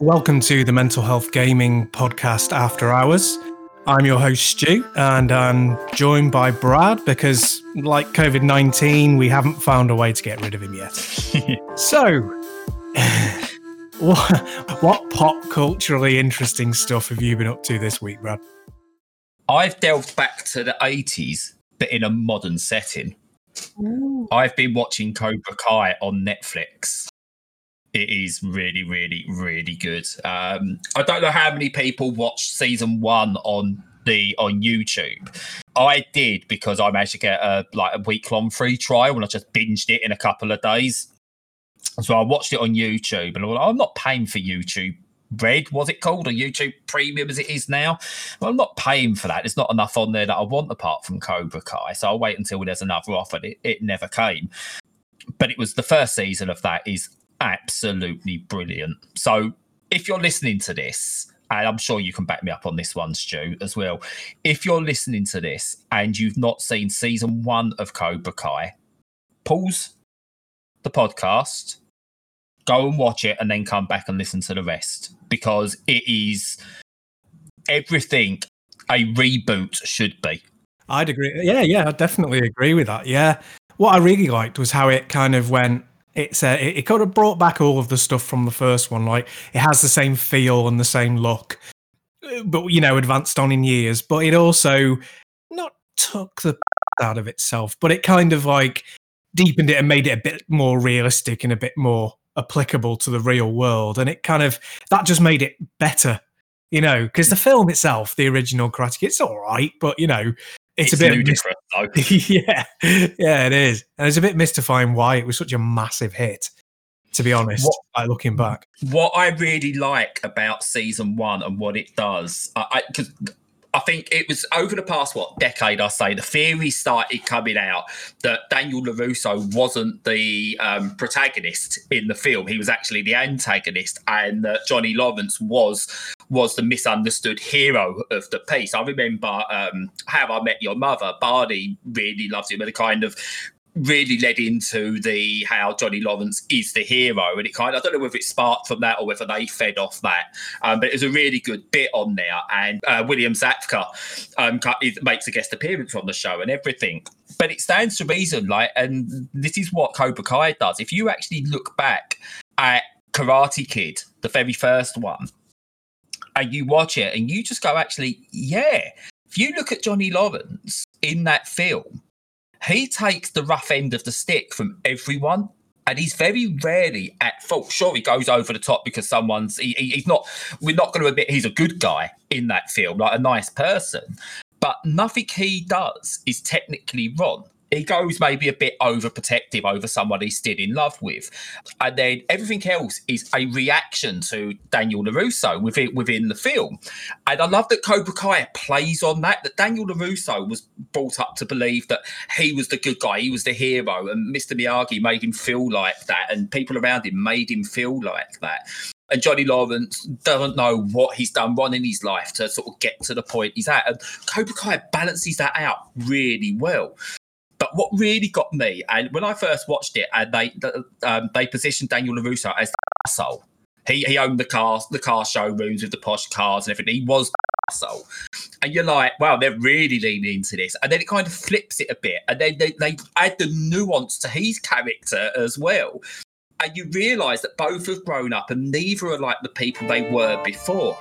Welcome to the Mental Health Gaming Podcast After Hours. I'm your host, Stu, and I'm joined by Brad because, like COVID 19, we haven't found a way to get rid of him yet. so, what, what pop culturally interesting stuff have you been up to this week, Brad? I've delved back to the 80s, but in a modern setting. Ooh. I've been watching Cobra Kai on Netflix. It is really, really, really good. Um, I don't know how many people watched season one on the on YouTube. I did because I managed to get a like a week long free trial and I just binged it in a couple of days. So I watched it on YouTube and I'm not paying for YouTube Red, was it called, or YouTube Premium as it is now? Well, I'm not paying for that. There's not enough on there that I want apart from Cobra Kai. So I'll wait until there's another offer. It, it never came. But it was the first season of that is absolutely brilliant. So if you're listening to this, and I'm sure you can back me up on this one, Stu, as well. If you're listening to this and you've not seen season one of Cobra Kai, pause the podcast, go and watch it, and then come back and listen to the rest because it is everything a reboot should be. I'd agree. Yeah, yeah, I definitely agree with that. Yeah. What I really liked was how it kind of went it's uh, it, it kind of brought back all of the stuff from the first one. Like it has the same feel and the same look, but you know, advanced on in years. But it also not took the out of itself, but it kind of like deepened it and made it a bit more realistic and a bit more applicable to the real world. And it kind of that just made it better, you know, because the film itself, the original Karate Kid, it's all right, but you know, it's, it's a bit different. yeah, yeah, it is, and it's a bit mystifying why it was such a massive hit. To be honest, what, by looking back, what I really like about season one and what it does, because I think it was over the past what decade, I say, the theory started coming out that Daniel LaRusso wasn't the um, protagonist in the film; he was actually the antagonist, and that Johnny Lawrence was was the misunderstood hero of the piece. I remember um, How I Met Your Mother. Barney really loves him, and the kind of really led into the how Johnny Lawrence is the hero, and it kind of I don't know whether it sparked from that or whether they fed off that, um, but it was a really good bit on there. And uh, William Zabka um, makes a guest appearance on the show and everything. But it stands to reason, like, and this is what Cobra Kai does. If you actually look back at Karate Kid, the very first one, and you watch it and you just go, actually, yeah. If you look at Johnny Lawrence in that film, he takes the rough end of the stick from everyone and he's very rarely at fault. Sure, he goes over the top because someone's he, he's not. We're not going to admit he's a good guy in that film, like a nice person, but nothing he does is technically wrong he goes maybe a bit overprotective over someone he's still in love with. And then everything else is a reaction to Daniel LaRusso within, within the film. And I love that Cobra Kai plays on that, that Daniel LaRusso was brought up to believe that he was the good guy, he was the hero, and Mr. Miyagi made him feel like that, and people around him made him feel like that. And Johnny Lawrence doesn't know what he's done wrong in his life to sort of get to the point he's at. And Cobra Kai balances that out really well. What really got me, and when I first watched it, and they um, they positioned Daniel LaRusso as the asshole. He he owned the car the car showrooms with the posh cars and everything. He was the asshole, and you're like, wow, they're really leaning into this. And then it kind of flips it a bit, and then they, they add the nuance to his character as well. And you realise that both have grown up, and neither are like the people they were before.